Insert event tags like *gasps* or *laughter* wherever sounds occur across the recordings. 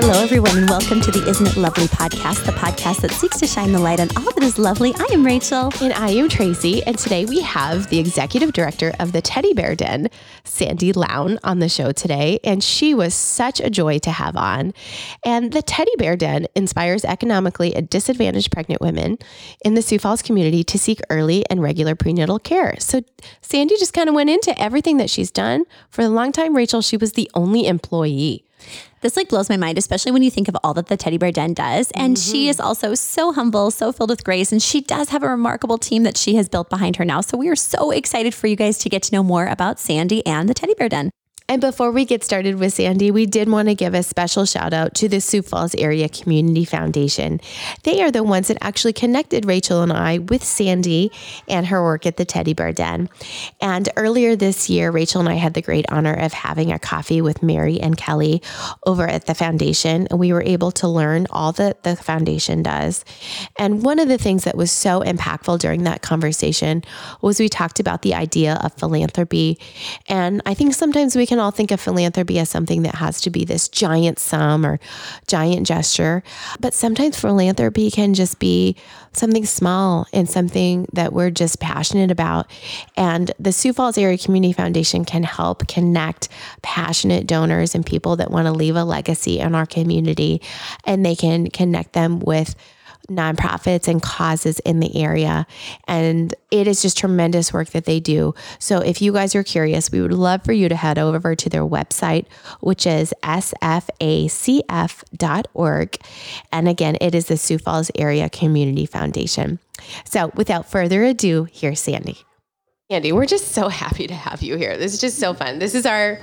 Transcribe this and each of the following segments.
Hello, everyone, and welcome to the Isn't It Lovely podcast, the podcast that seeks to shine the light on all that is lovely. I am Rachel. And I am Tracy. And today we have the executive director of the Teddy Bear Den, Sandy Lown, on the show today. And she was such a joy to have on. And the Teddy Bear Den inspires economically disadvantaged pregnant women in the Sioux Falls community to seek early and regular prenatal care. So Sandy just kind of went into everything that she's done. For a long time, Rachel, she was the only employee. This like blows my mind, especially when you think of all that the Teddy Bear Den does. And mm-hmm. she is also so humble, so filled with grace, and she does have a remarkable team that she has built behind her now. So we are so excited for you guys to get to know more about Sandy and the Teddy Bear Den. And before we get started with Sandy, we did want to give a special shout out to the Sioux Falls Area Community Foundation. They are the ones that actually connected Rachel and I with Sandy and her work at the Teddy Bear Den. And earlier this year, Rachel and I had the great honor of having a coffee with Mary and Kelly over at the foundation. And we were able to learn all that the foundation does. And one of the things that was so impactful during that conversation was we talked about the idea of philanthropy. And I think sometimes we can can all think of philanthropy as something that has to be this giant sum or giant gesture, but sometimes philanthropy can just be something small and something that we're just passionate about. And the Sioux Falls Area Community Foundation can help connect passionate donors and people that want to leave a legacy in our community, and they can connect them with nonprofits and causes in the area. And it is just tremendous work that they do. So if you guys are curious, we would love for you to head over to their website, which is sfacf.org. And again, it is the Sioux Falls Area Community Foundation. So without further ado, here's Sandy. Andy, we're just so happy to have you here. This is just so fun. This is our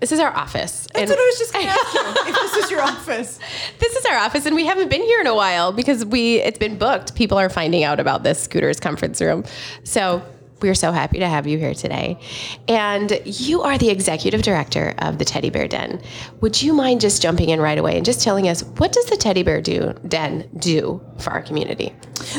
this is our office. That's and what I was just going *laughs* to ask you. if this is your office. This is our office, and we haven't been here in a while because we it's been booked. People are finding out about this Scooters conference room. So we're so happy to have you here today. And you are the executive director of the Teddy Bear Den. Would you mind just jumping in right away and just telling us what does the Teddy Bear do, Den do for our community?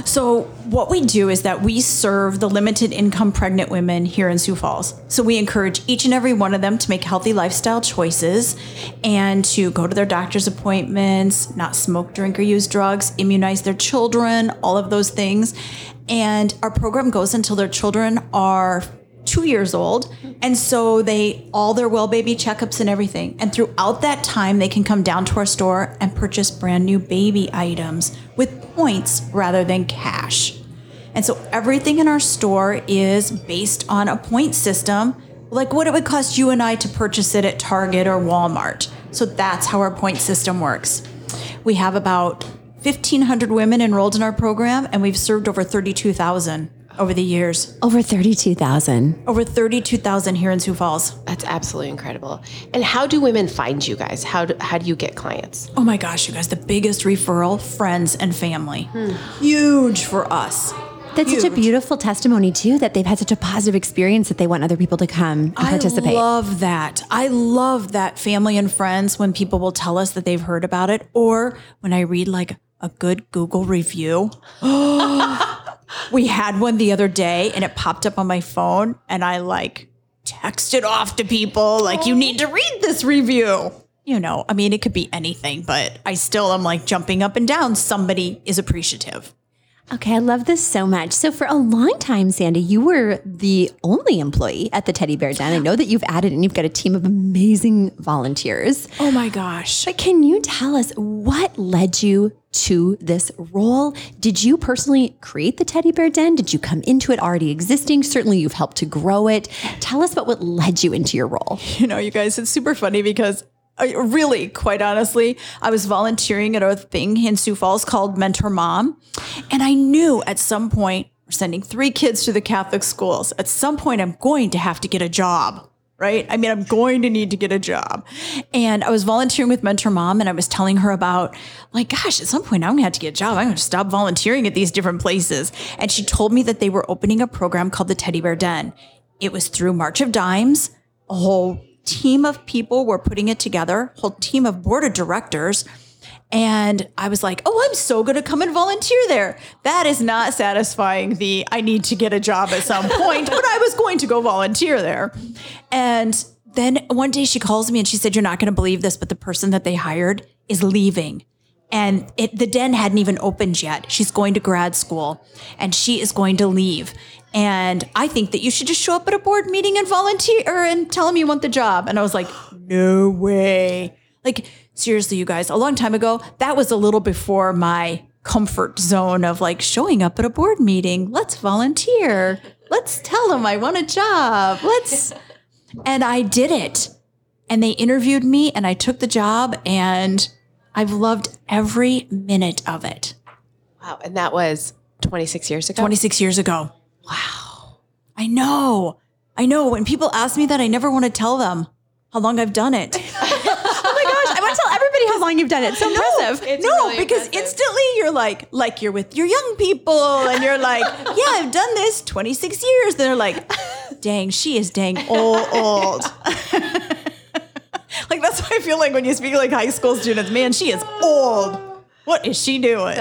So, what we do is that we serve the limited income pregnant women here in Sioux Falls. So, we encourage each and every one of them to make healthy lifestyle choices and to go to their doctor's appointments, not smoke, drink, or use drugs, immunize their children, all of those things. And our program goes until their children are two years old. And so they, all their well baby checkups and everything. And throughout that time, they can come down to our store and purchase brand new baby items with points rather than cash. And so everything in our store is based on a point system, like what it would cost you and I to purchase it at Target or Walmart. So that's how our point system works. We have about 1,500 women enrolled in our program, and we've served over 32,000 over the years. Over 32,000. Over 32,000 here in Sioux Falls. That's absolutely incredible. And how do women find you guys? How do, how do you get clients? Oh my gosh, you guys, the biggest referral, friends and family. Hmm. Huge for us. That's Huge. such a beautiful testimony too that they've had such a positive experience that they want other people to come and participate. I love that. I love that family and friends when people will tell us that they've heard about it or when I read like a good Google review. *gasps* we had one the other day and it popped up on my phone and I like texted off to people like you need to read this review. You know, I mean it could be anything, but I still am like jumping up and down somebody is appreciative. Okay, I love this so much. So, for a long time, Sandy, you were the only employee at the Teddy Bear Den. I know that you've added and you've got a team of amazing volunteers. Oh my gosh. But can you tell us what led you to this role? Did you personally create the Teddy Bear Den? Did you come into it already existing? Certainly, you've helped to grow it. Tell us about what led you into your role. You know, you guys, it's super funny because uh, really, quite honestly, I was volunteering at a thing in Sioux Falls called Mentor Mom. And I knew at some point, sending three kids to the Catholic schools. At some point, I'm going to have to get a job, right? I mean, I'm going to need to get a job. And I was volunteering with Mentor Mom and I was telling her about, like, gosh, at some point, I'm going to have to get a job. I'm going to stop volunteering at these different places. And she told me that they were opening a program called the Teddy Bear Den. It was through March of Dimes, a whole team of people were putting it together, whole team of board of directors. And I was like, oh, I'm so going to come and volunteer there. That is not satisfying the I need to get a job at some point, but I was going to go volunteer there. And then one day she calls me and she said, You're not going to believe this, but the person that they hired is leaving. And it, the den hadn't even opened yet. She's going to grad school and she is going to leave. And I think that you should just show up at a board meeting and volunteer and tell them you want the job. And I was like, No way. Like, seriously, you guys, a long time ago, that was a little before my comfort zone of like showing up at a board meeting. Let's volunteer. Let's tell them I want a job. Let's. *laughs* And I did it. And they interviewed me and I took the job and I've loved every minute of it. Wow. And that was 26 years ago? 26 years ago. Wow. I know. I know. When people ask me that, I never want to tell them how long I've done it. *laughs* Oh my gosh, I want to tell everybody how long you've done it. It's so impressive. no, really because impressive. instantly you're like, like you're with your young people and you're like, *laughs* yeah, I've done this 26 years. They're like, dang, she is dang old, old. *laughs* *laughs* like that's what I feel like when you speak like high school students. Man, she is old. What is she doing?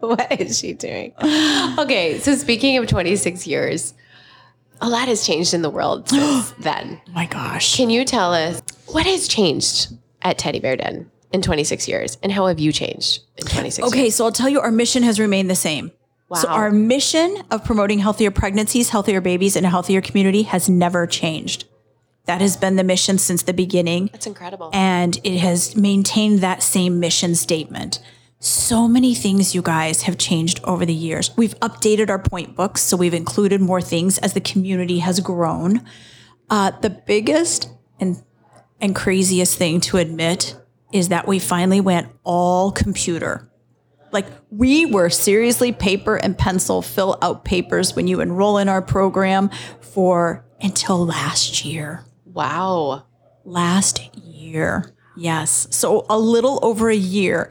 what is she doing? Okay, so speaking of 26 years, a lot has changed in the world since *gasps* then. oh my gosh. Can you tell us what has changed at Teddy Bear Den in 26 years and how have you changed in 26 Okay, years? so I'll tell you, our mission has remained the same. Wow. So our mission of promoting healthier pregnancies, healthier babies, and a healthier community has never changed. That has been the mission since the beginning. That's incredible. and it has maintained that same mission statement. So many things, you guys, have changed over the years. We've updated our point books, so we've included more things as the community has grown. Uh, the biggest and and craziest thing to admit is that we finally went all computer. Like we were seriously paper and pencil fill out papers when you enroll in our program for until last year wow. last year. Yes. So a little over a year,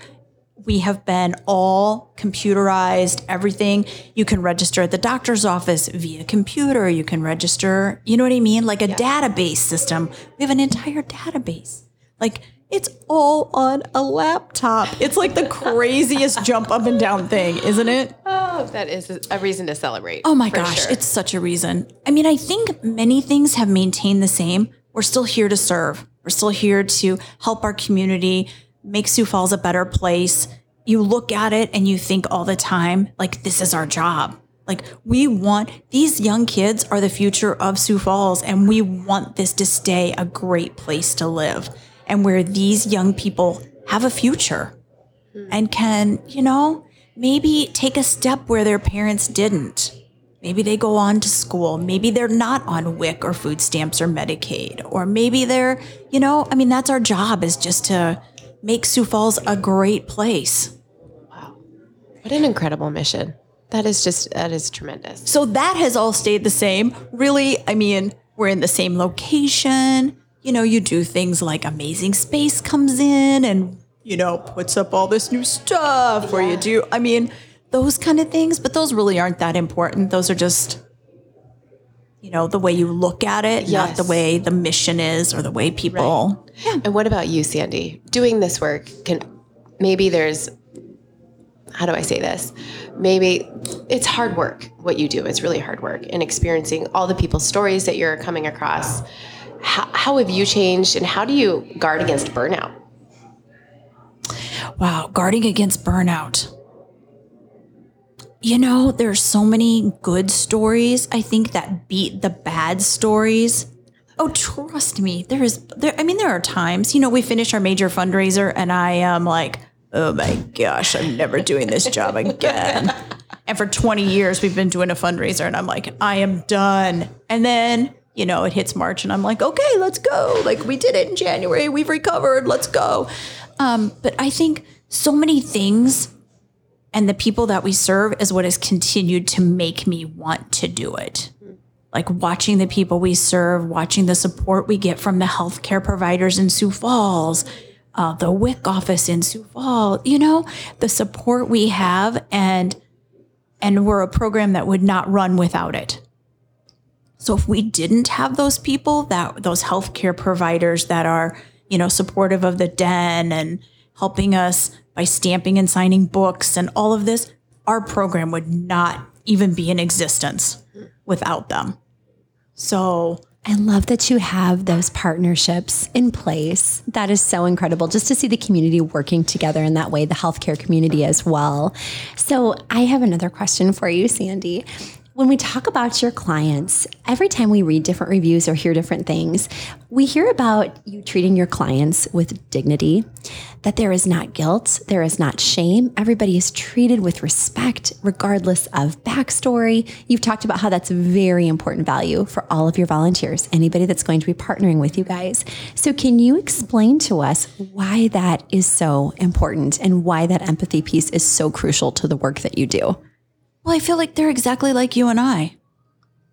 we have been all computerized, everything. You can register at the doctor's office via computer. You can register, you know what I mean? Like a database system. We have an entire database. Like it's all on a laptop. It's like the craziest *laughs* jump up and down thing, isn't it? Oh, that is a reason to celebrate. Oh my gosh, sure. it's such a reason. I mean, I think many things have maintained the same. We're still here to serve. We're still here to help our community make Sioux Falls a better place. You look at it and you think all the time, like, this is our job. Like, we want these young kids are the future of Sioux Falls, and we want this to stay a great place to live and where these young people have a future hmm. and can, you know, maybe take a step where their parents didn't. Maybe they go on to school. Maybe they're not on WIC or food stamps or Medicaid. Or maybe they're, you know, I mean, that's our job is just to make Sioux Falls a great place. Wow. What an incredible mission. That is just, that is tremendous. So that has all stayed the same. Really, I mean, we're in the same location. You know, you do things like Amazing Space comes in and, you know, puts up all this new stuff, or you do, I mean, those kind of things, but those really aren't that important. Those are just, you know, the way you look at it, not the way the mission is or the way people. Yeah. And what about you, Sandy? Doing this work can maybe there's how do I say this? Maybe it's hard work what you do. It's really hard work and experiencing all the people's stories that you're coming across. How, how have you changed and how do you guard against burnout? Wow, guarding against burnout. You know, there's so many good stories, I think, that beat the bad stories. Oh, trust me, there is there I mean, there are times, you know, we finish our major fundraiser and I am like, oh my gosh, I'm never doing this job again. *laughs* and for 20 years we've been doing a fundraiser and I'm like, I am done. And then you know, it hits March and I'm like, okay, let's go. Like we did it in January. We've recovered. Let's go. Um, but I think so many things and the people that we serve is what has continued to make me want to do it. Like watching the people we serve, watching the support we get from the healthcare providers in Sioux Falls, uh, the WIC office in Sioux Falls, you know, the support we have and and we're a program that would not run without it. So if we didn't have those people, that those healthcare providers that are, you know, supportive of the den and helping us by stamping and signing books and all of this, our program would not even be in existence without them. So I love that you have those partnerships in place. That is so incredible just to see the community working together in that way, the healthcare community as well. So, I have another question for you, Sandy. When we talk about your clients, every time we read different reviews or hear different things, we hear about you treating your clients with dignity, that there is not guilt, there is not shame. Everybody is treated with respect, regardless of backstory. You've talked about how that's a very important value for all of your volunteers, anybody that's going to be partnering with you guys. So, can you explain to us why that is so important and why that empathy piece is so crucial to the work that you do? Well, I feel like they're exactly like you and I.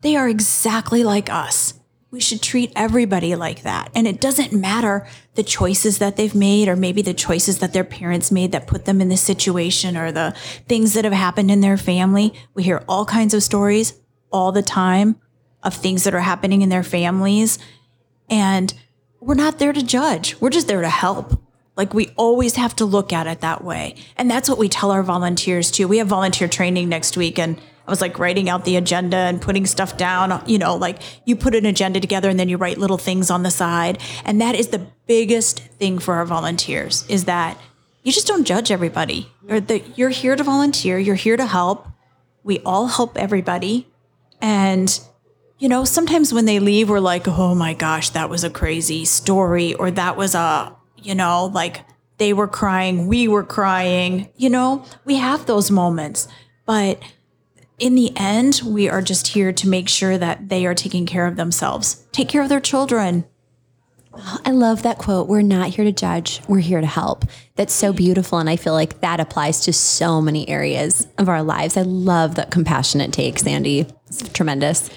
They are exactly like us. We should treat everybody like that. And it doesn't matter the choices that they've made or maybe the choices that their parents made that put them in this situation or the things that have happened in their family. We hear all kinds of stories all the time of things that are happening in their families. And we're not there to judge. We're just there to help. Like we always have to look at it that way. And that's what we tell our volunteers too. We have volunteer training next week and I was like writing out the agenda and putting stuff down, you know, like you put an agenda together and then you write little things on the side. And that is the biggest thing for our volunteers is that you just don't judge everybody. Or that you're here to volunteer, you're here to help. We all help everybody. And you know, sometimes when they leave, we're like, oh my gosh, that was a crazy story, or that was a you know, like they were crying, we were crying, you know, we have those moments. But in the end, we are just here to make sure that they are taking care of themselves, take care of their children. I love that quote. We're not here to judge, we're here to help. That's so beautiful. And I feel like that applies to so many areas of our lives. I love that compassionate take, Sandy. It's tremendous.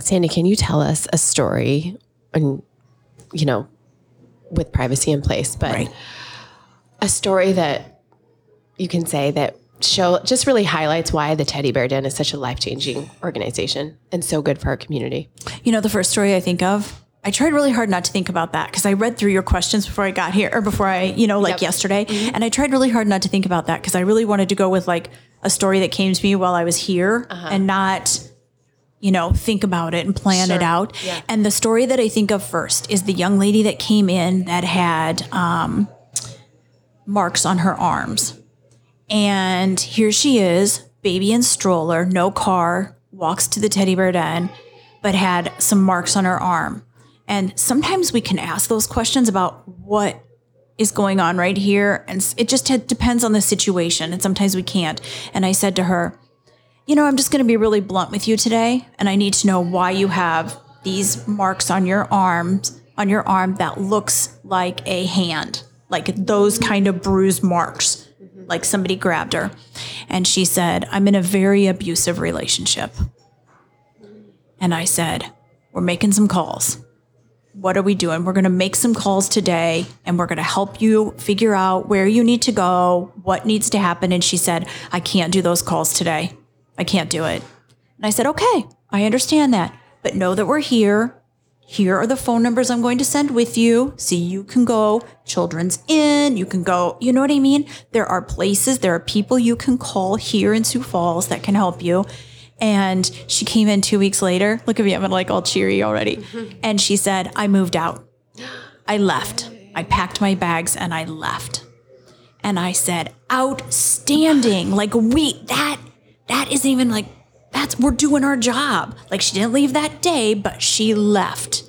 Sandy, can you tell us a story and, you know, with privacy in place, but right. a story that you can say that show just really highlights why the Teddy Bear Den is such a life changing organization and so good for our community. You know, the first story I think of, I tried really hard not to think about that because I read through your questions before I got here or before I, you know, like yep. yesterday. Mm-hmm. And I tried really hard not to think about that because I really wanted to go with like a story that came to me while I was here uh-huh. and not you know, think about it and plan sure. it out. Yeah. And the story that I think of first is the young lady that came in that had um, marks on her arms. And here she is, baby and stroller, no car, walks to the teddy bear den, but had some marks on her arm. And sometimes we can ask those questions about what is going on right here. And it just depends on the situation. And sometimes we can't. And I said to her, you know, I'm just going to be really blunt with you today, and I need to know why you have these marks on your arms, on your arm that looks like a hand, like those kind of bruise marks, mm-hmm. like somebody grabbed her. And she said, I'm in a very abusive relationship. And I said, We're making some calls. What are we doing? We're going to make some calls today and we're going to help you figure out where you need to go, what needs to happen. And she said, I can't do those calls today. I can't do it. And I said, okay, I understand that, but know that we're here. Here are the phone numbers I'm going to send with you. So you can go Children's Inn. You can go, you know what I mean? There are places, there are people you can call here in Sioux Falls that can help you. And she came in two weeks later. Look at me, I'm like all cheery already. Mm-hmm. *laughs* And she said, I moved out. I left. I packed my bags and I left. And I said, outstanding. Like, we, that that isn't even like that's we're doing our job. Like she didn't leave that day, but she left.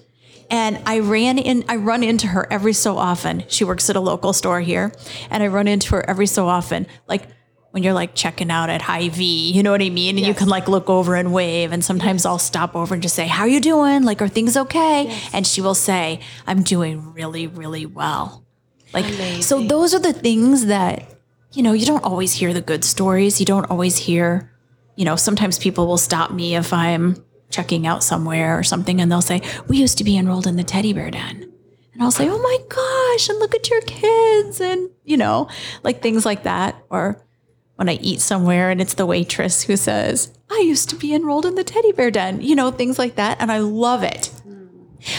And I ran in I run into her every so often. She works at a local store here, and I run into her every so often. Like when you're like checking out at Hy-Vee, you know what I mean? And yes. you can like look over and wave. And sometimes yes. I'll stop over and just say, How are you doing? Like, are things okay? Yes. And she will say, I'm doing really, really well. Like, Amazing. so those are the things that you know, you don't always hear the good stories. You don't always hear, you know, sometimes people will stop me if I'm checking out somewhere or something and they'll say, We used to be enrolled in the teddy bear den. And I'll say, Oh my gosh, and look at your kids. And, you know, like things like that. Or when I eat somewhere and it's the waitress who says, I used to be enrolled in the teddy bear den, you know, things like that. And I love it.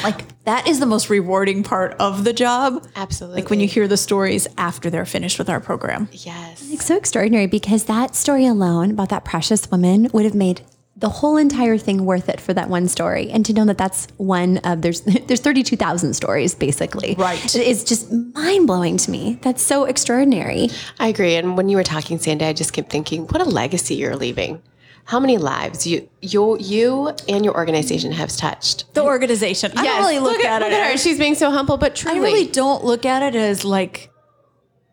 Like that is the most rewarding part of the job. Absolutely. Like when you hear the stories after they're finished with our program. Yes. It's so extraordinary because that story alone about that precious woman would have made the whole entire thing worth it for that one story and to know that that's one of there's *laughs* there's 32,000 stories basically Right. it's just mind-blowing to me that's so extraordinary I agree. And when you were talking, Sandy, I just kept thinking, what a legacy you're leaving. How many lives you you you and your organization have touched? The organization. I don't really look, at, look it. at her. She's being so humble, but truly, I really don't look at it as like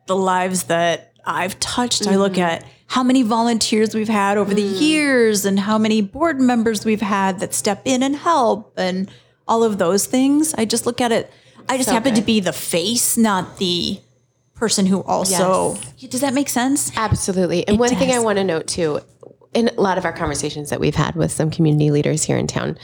the lives that I've touched. I look mm-hmm. at how many volunteers we've had over the mm. years and how many board members we've had that step in and help and all of those things. I just look at it. I just So happen to be the face, not the person who also. Does that make sense? Absolutely. And one thing I want to note too, in a lot of our conversations that we've had with some community leaders here in town,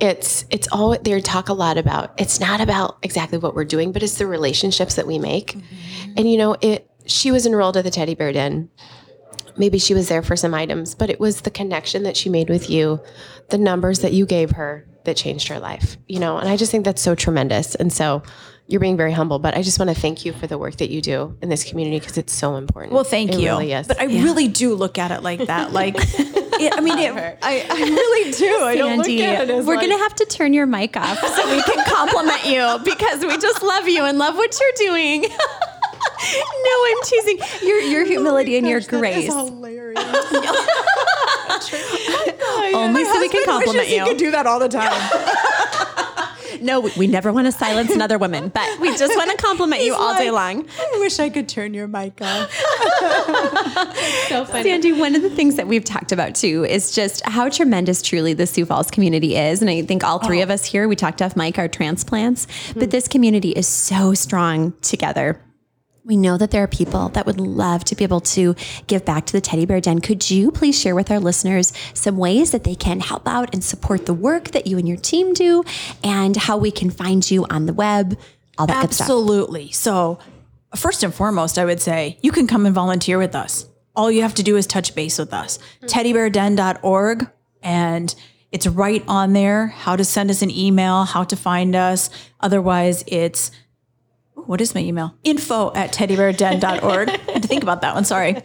it's it's all they talk a lot about. It's not about exactly what we're doing, but it's the relationships that we make. Mm-hmm. And you know, it she was enrolled at the Teddy Bear Den. Maybe she was there for some items, but it was the connection that she made with you, the numbers that you gave her that changed her life. You know, and I just think that's so tremendous. And so you're being very humble, but I just want to thank you for the work that you do in this community because it's so important. Well, thank It you. Really is. But I really do look at it like that. Like, *laughs* it, I mean, it, I, I really do. I don't look at it as we're like, gonna have to turn your mic off so we can *laughs* compliment you because we just love you and love what you're doing. *laughs* no, I'm teasing your your oh humility and your grace. hilarious. Only so we can compliment you. You could do that all the time. No, we, we never want to silence another woman, but we just want to *laughs* compliment you all day long. I wish I could turn your mic off. *laughs* so funny. Sandy, one of the things that we've talked about too is just how tremendous truly the Sioux Falls community is. And I think all three oh. of us here, we talked off mic, our transplants, but this community is so strong together. We know that there are people that would love to be able to give back to the Teddy Bear Den. Could you please share with our listeners some ways that they can help out and support the work that you and your team do and how we can find you on the web, all that? Absolutely. So, first and foremost, I would say you can come and volunteer with us. All you have to do is touch base with us. Mm-hmm. Teddybearden.org, and it's right on there how to send us an email, how to find us. Otherwise, it's what is my email? Info at teddybearden.org. I had to think about that one. Sorry.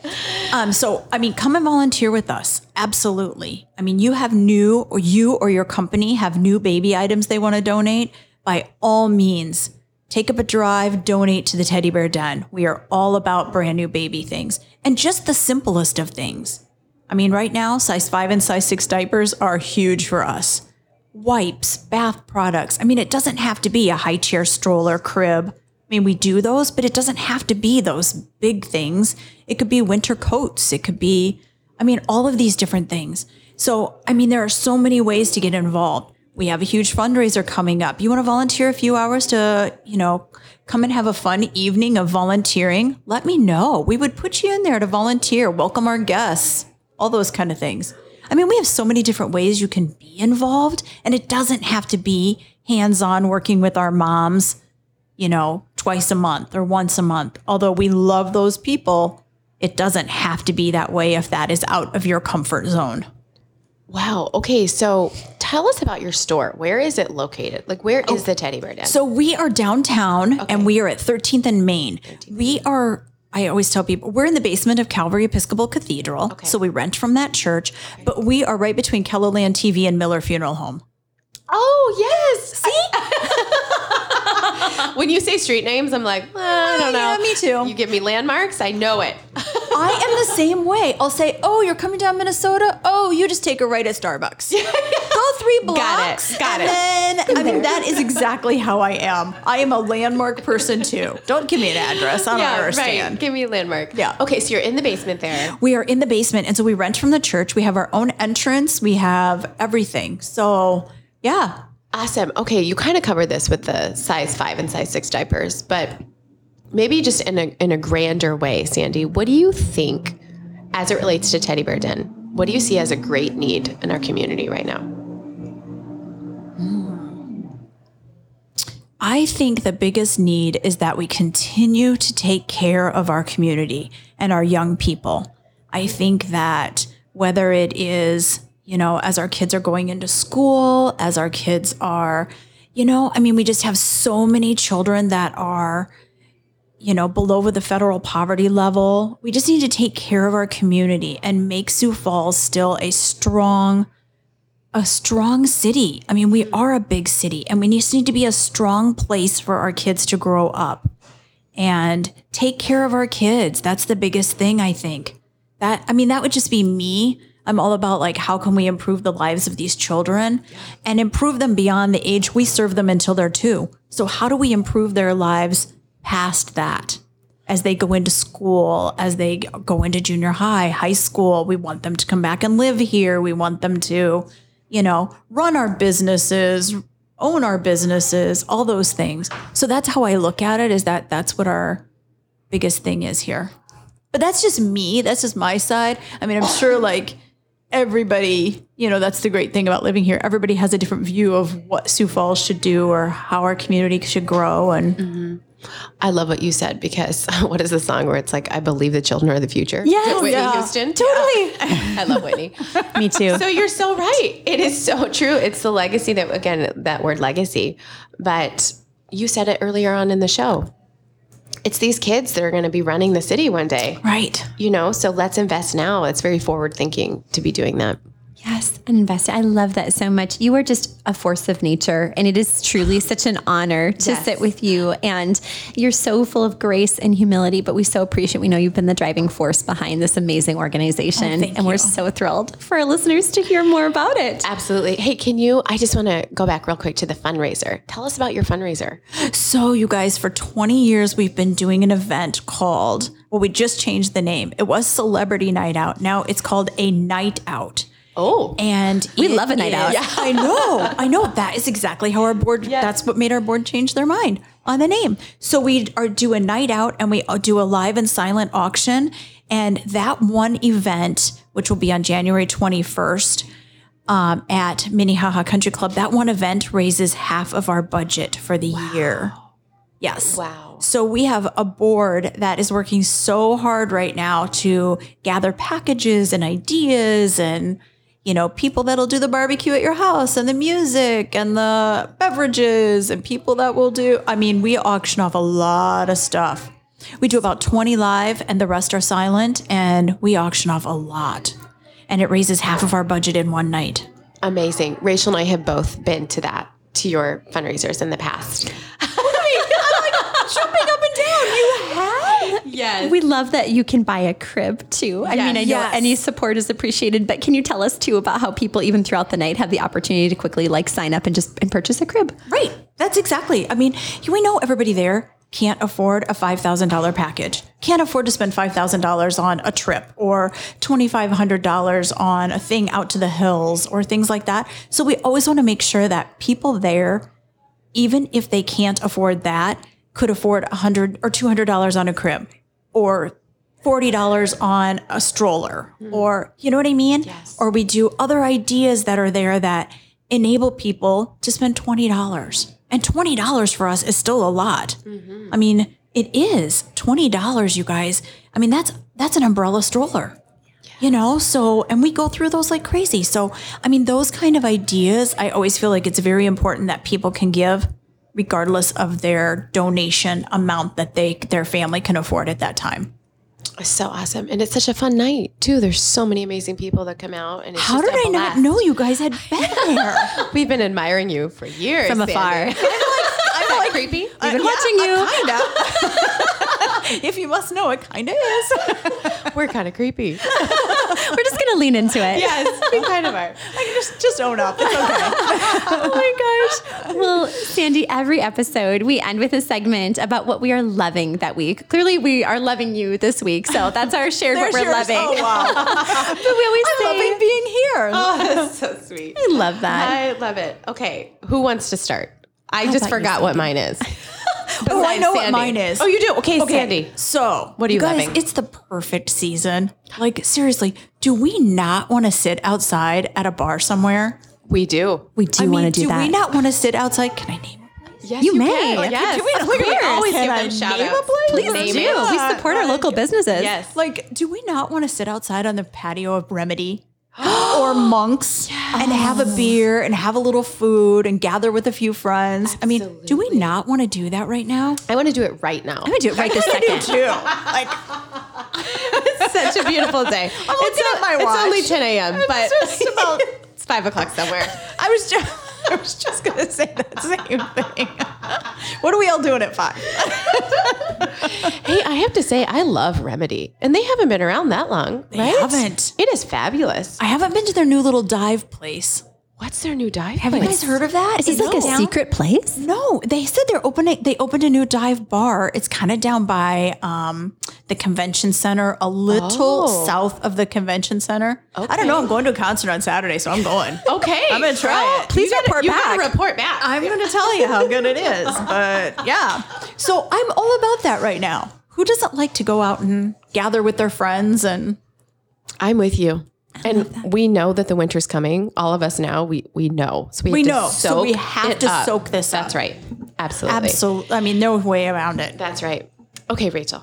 Um, so, I mean, come and volunteer with us. Absolutely. I mean, you have new, or you or your company have new baby items they want to donate. By all means, take up a drive, donate to the Teddy Bear Den. We are all about brand new baby things and just the simplest of things. I mean, right now, size five and size six diapers are huge for us. Wipes, bath products. I mean, it doesn't have to be a high chair stroller, crib. I mean, we do those, but it doesn't have to be those big things. It could be winter coats. It could be, I mean, all of these different things. So, I mean, there are so many ways to get involved. We have a huge fundraiser coming up. You want to volunteer a few hours to, you know, come and have a fun evening of volunteering? Let me know. We would put you in there to volunteer, welcome our guests, all those kind of things. I mean, we have so many different ways you can be involved, and it doesn't have to be hands on working with our moms, you know, twice a month or once a month. Although we love those people, it doesn't have to be that way if that is out of your comfort zone. Wow. Okay. So tell us about your store. Where is it located? Like, where is oh, the Teddy Bear Den? So we are downtown and we are at 13th and Main. We are, I always tell people, we're in the basement of Calvary Episcopal Cathedral. So we rent from that church, but we are right between Kellerland TV and Miller Funeral Home. oh. When you say street names, I'm like, "Uh, I don't know. yeah, me too. You give me landmarks, I know it. I am the same way. I'll say, "Oh, you're coming down Minnesota. Oh, you just take a right at Starbucks. *laughs* Go three blocks. Got it. Got and Then, I mean, that is exactly how I am. I am a landmark person too. Don't give me an address. I don't understand. right. Give me a landmark. Yeah. Okay. So you're in the basement there. We are in the basement, and so we rent from the church. We have our own entrance. We have everything. So yeah, Awesome. Okay, you kind of covered this with the size five and size six diapers, but maybe just in a in a grander way, Sandy. What do you think, as it relates to Teddy Bear Den? What do you see as a great need in our community right now? Hmm. I think the biggest need is that we continue to take care of our community and our young people. I think that whether it is, you know, as our kids are going into school, as our kids are, you know, I mean, we just have so many children that are, you know, below the federal poverty level. We just need to take care of our community and make Sioux Falls still a strong, a strong city. I mean, we are a big city and we just need to be a strong place for our kids to grow up and take care of our kids. That's the biggest thing, I think. That, I mean, that would just be me. I'm all about like, how can we improve the lives of these children and improve them beyond the age we serve them until they're two? So, how do we improve their lives past that? As they go into school, as they go into junior high, high school, we want them to come back and live here. We want them to, you know, run our businesses, own our businesses, all those things. So that's how I look at it is that that's what our biggest thing is here. But that's just me. That's just my side. I mean, I'm sure like everybody, you know, that's the great thing about living here. Everybody has a different view of what Sioux Falls should do or how our community should grow. And mm-hmm. I love what you said because *laughs* what is the song where it's like, I believe the children are the future? Yes, Whitney yeah. Houston. *laughs* Totally. *laughs* I love Whitney. me too. So you're so right. It is so true. It's the legacy that, again, that word legacy. But you said it earlier on in the show. It's these kids that are going to be running the city one day. right. You know, so let's invest now. It's very forward thinking to be doing that. Yes, and invest. I love that so much. You are just a force of nature, and it is truly *sighs* such an honor to Yes. sit with you. And you're so full of grace and humility, but we so appreciate. We know you've been the driving force behind this amazing organization, Oh, thank and we're so thrilled for our listeners to hear more about it. Absolutely. Hey, can you? I just want to go back real quick to the fundraiser. Tell us about your fundraiser. So, you guys, for 20 years, we've been doing an event called, well, we just changed the name. It was Celebrity Night Out. Now it's called a Night Out. Oh, And We it love a night out. Yeah. I know. I know. That is exactly how our board, that's what made our board change their mind on the name. So we are do a night out and we uh, do a live and silent auction. And that one event, which will be on January 21st, um, at Minnehaha Country Club, that one event raises half of our budget for the year. Yes. Wow. So we have a board that is working so hard right now to gather packages and ideas and you know people that'll do the barbecue at your house and the music and the beverages and people that will do I mean we auction off a lot of stuff. We do about 20 live and the rest are silent and we auction off a lot. And it raises half of our budget in one night. amazing. Rachel and I have both been to that, to your fundraisers in the past. Jumping up and down. You have? Yes. We love that you can buy a crib too. I mean, I know Yes. any support is appreciated, but can you tell us too about how people even throughout the night have the opportunity to quickly like sign up and just and purchase a crib? Right. That's exactly. I mean, we know everybody there can't afford a $5,000 package, can't afford to spend $5,000 on a trip or $2,500 on a thing out to the hills or things like that. So we always want to make sure that people there, even if they can't afford that, could afford a hundred or $200 on a crib or $40 on a stroller hmm. or you know what I mean? Yes. Or we do other ideas that are there that enable people to spend $20. And $20 for us is still a lot. Mm-hmm. I mean, it is $20, you guys. I mean, that's that's an umbrella stroller. You know, so and we go through those like crazy. So, I mean, those kind of ideas, I always feel like it's very important that people can give regardless of their donation amount that they their family can afford at that time. It's so awesome. And it's such a fun night, too. There's so many amazing people that come out. And it's How did I not know you guys had been *laughs* there? We've been admiring you for years. From afar. *laughs* I'm like *laughs* creepy. We've been uh, watching you. Uh, kind of. if you must know, it kind of is. We're kind of creepy. *laughs* We're just gonna lean into it. yes, we kind of are. *laughs* I can just just own up. It's okay. *laughs* oh my gosh. Well, Sandy, every episode we end with a segment about what we are loving that week. Clearly, we are loving you this week. So that's our shared what we're yours. loving. Oh wow. But we always I'm say, loving being here. Oh, that's so sweet. I love that. I love it. Okay, who wants to start? I just forgot what mine is. Oh, I Besides know what mine is. Oh, you do? Okay, Sandy. So, What are you guys, loving? It's the perfect season. Like seriously, do we not want to sit outside at a bar somewhere? We do. we do I mean, want to do, that. Do we not want to sit outside? Can I name? Yes, You may. Can. Like, yes, can we- of look at me. always Can give them shout outs. Please Name do. it. We support our local businesses. Yes. Like, do we not want to sit outside on the patio of Remedy *gasps* or Monks *gasps* and have a beer and have a little food and gather with a few friends? I mean, do we not want to do that right now? I want to do it right now. I'm gonna do it right this second. too. Like, It's Such a beautiful day. *laughs* I'm looking it's, at my it's watch. only 10 a.m., but just about *laughs* it's Five o'clock somewhere. I was just I was just gonna say that same thing. what are we all doing at five? Hey, I have to say, I love Remedy, and they haven't been around that long. They right? haven't. It is fabulous. I haven't been to their new little dive place. What's their new dive? Have you guys heard of that? Is this like a down- secret place? No, they said they're opening. They opened a new dive bar. It's kind of down by um, the convention center, a little Oh. south of the convention center. I don't know. I'm going to a concert on Saturday, so I'm going. *laughs* Okay, I'm gonna try it. Please you gotta- report you back. gotta report back. I'm going to tell you how good it is. *laughs* But yeah, so I'm all about that right now. Who doesn't like to go out and gather with their friends and I'm with you. And we know that the winter's coming. All of us now, we we know. So we, We have to know. So we soak have to up. soak this That's up. right. Absolutely. absolutely? I mean, no way around it. That's right. Okay, Rachel.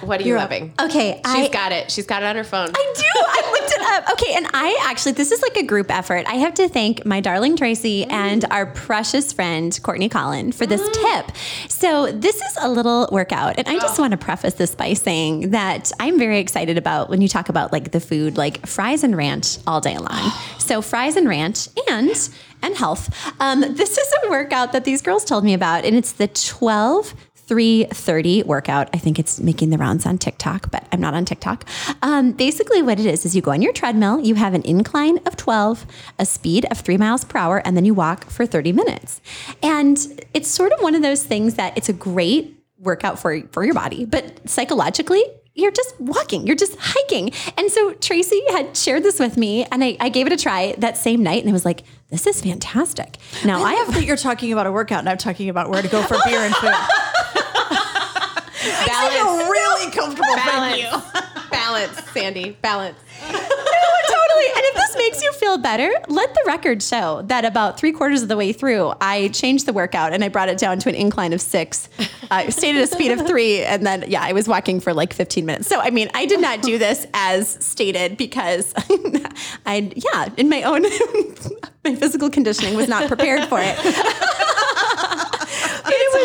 What are you You're up. loving? Okay, She's I got it. She's got it on her phone. I do. I looked it up. Okay, and I actually, this is like a group effort. I have to thank my darling Tracy and our precious friend Courtney Collin for this tip. So this is a little workout, and I just want to preface this by saying that I'm very excited about when you talk about like the food, like fries and ranch all day long. *gasps* So fries and ranch and and health. Um, this is a workout that these girls told me about, and it's the 12 330 workout. I think it's making the rounds on TikTok, but I'm not on TikTok. Um, basically, what it is is you go on your treadmill, you have an incline of 12, a speed of three miles per hour, and then you walk for 30 minutes. And it's sort of one of those things that it's a great workout for, for your body, but psychologically, you're just walking, you're just hiking. And so Tracy had shared this with me, and I, I gave it a try that same night, and I was like, this is fantastic. Now I, I have that you're talking about a workout and I'm talking about where to go for *laughs* beer and food. Balance. a really comfortable Balance. *laughs* balance, Sandy. Balance. totally. And if this makes you feel better, let the record show that about three quarters of the way through, I changed the workout and I brought it down to an incline of six. I stayed at a speed of three, and then yeah, I was walking for like 15 minutes. So I mean, I did not do this as stated because *laughs* I yeah, in my own *laughs* my physical conditioning was not prepared for it.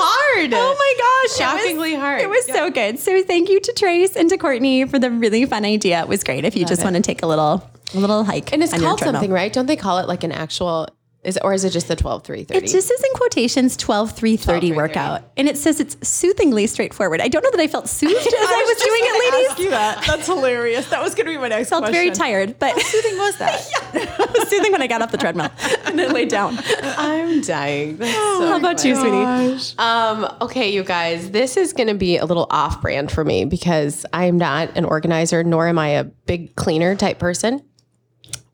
Hard. Oh my gosh. it was- Shockingly hard. It was so good. So thank you to Trace and to Courtney for the really fun idea. It was great. If you just want to take a little a little hike. And it's called something, right? Don't they call it like an actual is or is it just the 12 3 30? It just says in quotations 12 3 30 12, 3, workout. And it says it's soothingly straightforward. I don't know that I felt soothed as I, was, doing it, *laughs* ladies. Ask you that. That's hilarious. That was going to be my next I felt question. very tired, but soothing was that? *laughs* it was soothing when I got off the treadmill *laughs* and then laid down. I'm dying. That's so How about you, sweetie? Um, okay, you guys, this is going to be a little off brand for me because I'm not an organizer, nor am I a big cleaner type person.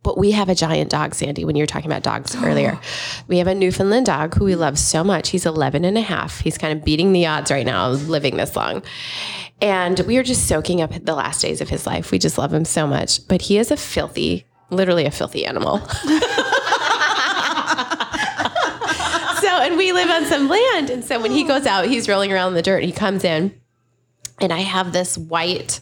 But we have a giant dog, Sandy, when you were talking about dogs *gasps* earlier. We have a Newfoundland dog who we love so much. He's 11 and a half. He's kind of beating the odds right now, living this long. And we are just soaking up the last days of his life. We just love him so much. But he is a filthy, literally a filthy animal. *laughs* so, and we live on some land. And so when he goes out, he's rolling around in the dirt. He comes in, and I have this white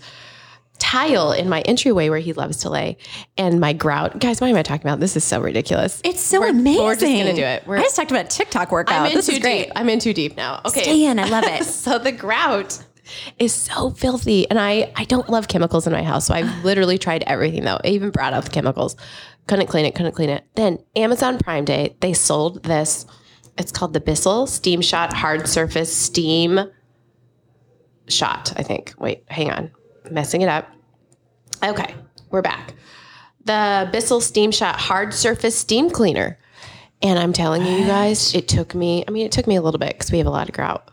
tile in my entryway where he loves to lay. And my grout, guys, what am I talking about? This is so ridiculous. It's so We're- amazing. We're just gonna do it. We're, I just talked about TikTok workout. I'm in this too deep. I'm in too deep now. Okay. Stay in. I love it. *laughs* So the grout is so filthy. And I, I don't love chemicals in my house. So I've *sighs* literally tried everything though. I even brought out the chemicals. Couldn't clean it, couldn't clean it. Then Amazon Prime Day, they sold this. It's called the Bissell Steam Shot Hard Surface Steam Shot, I think. Wait, hang on. Messing it up. Okay, we're back. The Bissell Steam Shot Hard Surface Steam Cleaner. And I'm telling you, you guys, it took me, I mean, it took me a little bit because we have a lot of grout.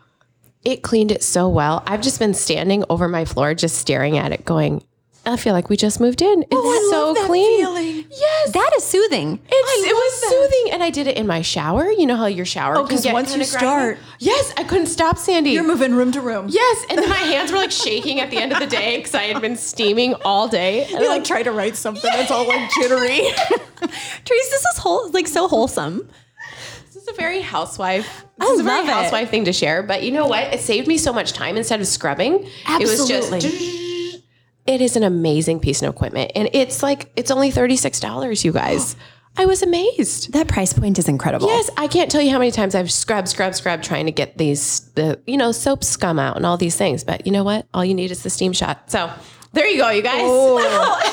It cleaned it so well. I've just been standing over my floor, just staring at it, going, I feel like we just moved in. It's oh, I so love that clean. feeling. Yes. That is soothing. It's, it was soothing. And I did it in my shower. You know how your shower Oh, can 'cause get once you start- Yes, I couldn't stop, Sandy. You're moving room to room. Yes, and then my *laughs* hands were like shaking at the end of the day because I had been steaming all day. And You like try to write something that's all like jittery. *laughs* Trace, this is whole, like so wholesome. This is a very housewife. This I is a very it. housewife thing to share. But you know what? It saved me so much time instead of scrubbing. Absolutely. It was just. It is an amazing piece of equipment, and it's like it's only thirty six dollars. You guys, *gasps* I was amazed. That price point is incredible. Yes, I can't tell you how many times I've scrubbed, scrubbed, scrubbed trying to get these the you know soap scum out and all these things. But you know what? All you need is the steam shot. So there you go, you guys. Oh,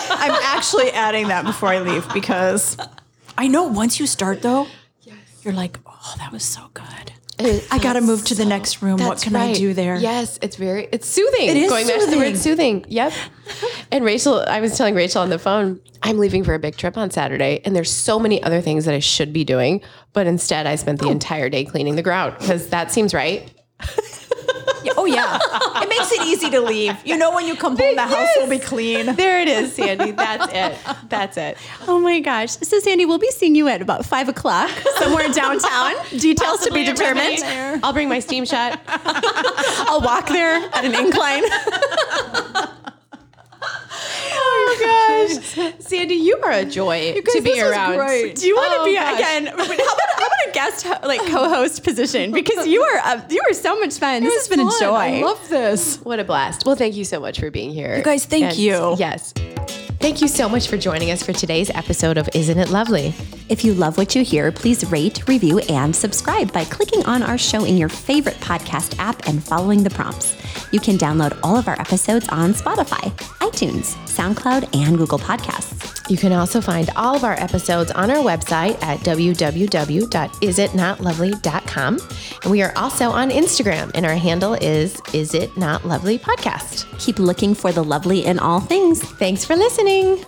*laughs* I'm actually adding that before I leave because *laughs* I know once you start though, you're like, oh, that was so good. Uh, I got to move to the next room. What can I do there? Yes, it's very it's soothing. It is going back to the word soothing. Yep. *laughs* and Rachel, I was telling Rachel on the phone, I'm leaving for a big trip on Saturday, and there's so many other things that I should be doing, but instead I spent the oh. entire day cleaning the ground because that seems right. *laughs* Yeah, Oh yeah, it makes it easy to leave. You know when you come home, the house will be clean. There it is, Sandy. That's it. That's it. Oh my gosh. So, Sandy, we'll be seeing you at about five o'clock somewhere downtown. Details to be determined. I'll bring my steam shot. *laughs* I'll walk there at an incline. Oh my gosh, Sandy, you are a joy to be this is around. great. Do you want to Oh, be gosh. again? How about, how about a guest ho- like co-host position? Because you are uh, you are so much fun. This has been a joy. I love this. What a blast. Well, thank you so much for being here. You guys, thank you. Yes. Thank you so much for joining us for today's episode of Isn't It Lovely? If you love what you hear, please rate, review, and subscribe by clicking on our show in your favorite podcast app and following the prompts. You can download all of our episodes on Spotify, iTunes, SoundCloud, and Google Podcasts. You can also find all of our episodes on our website at www.isitnotlovely.com. And we are also on Instagram, and our handle is Is It Not Lovely Podcast. Keep looking for the lovely in all things. Thanks for listening.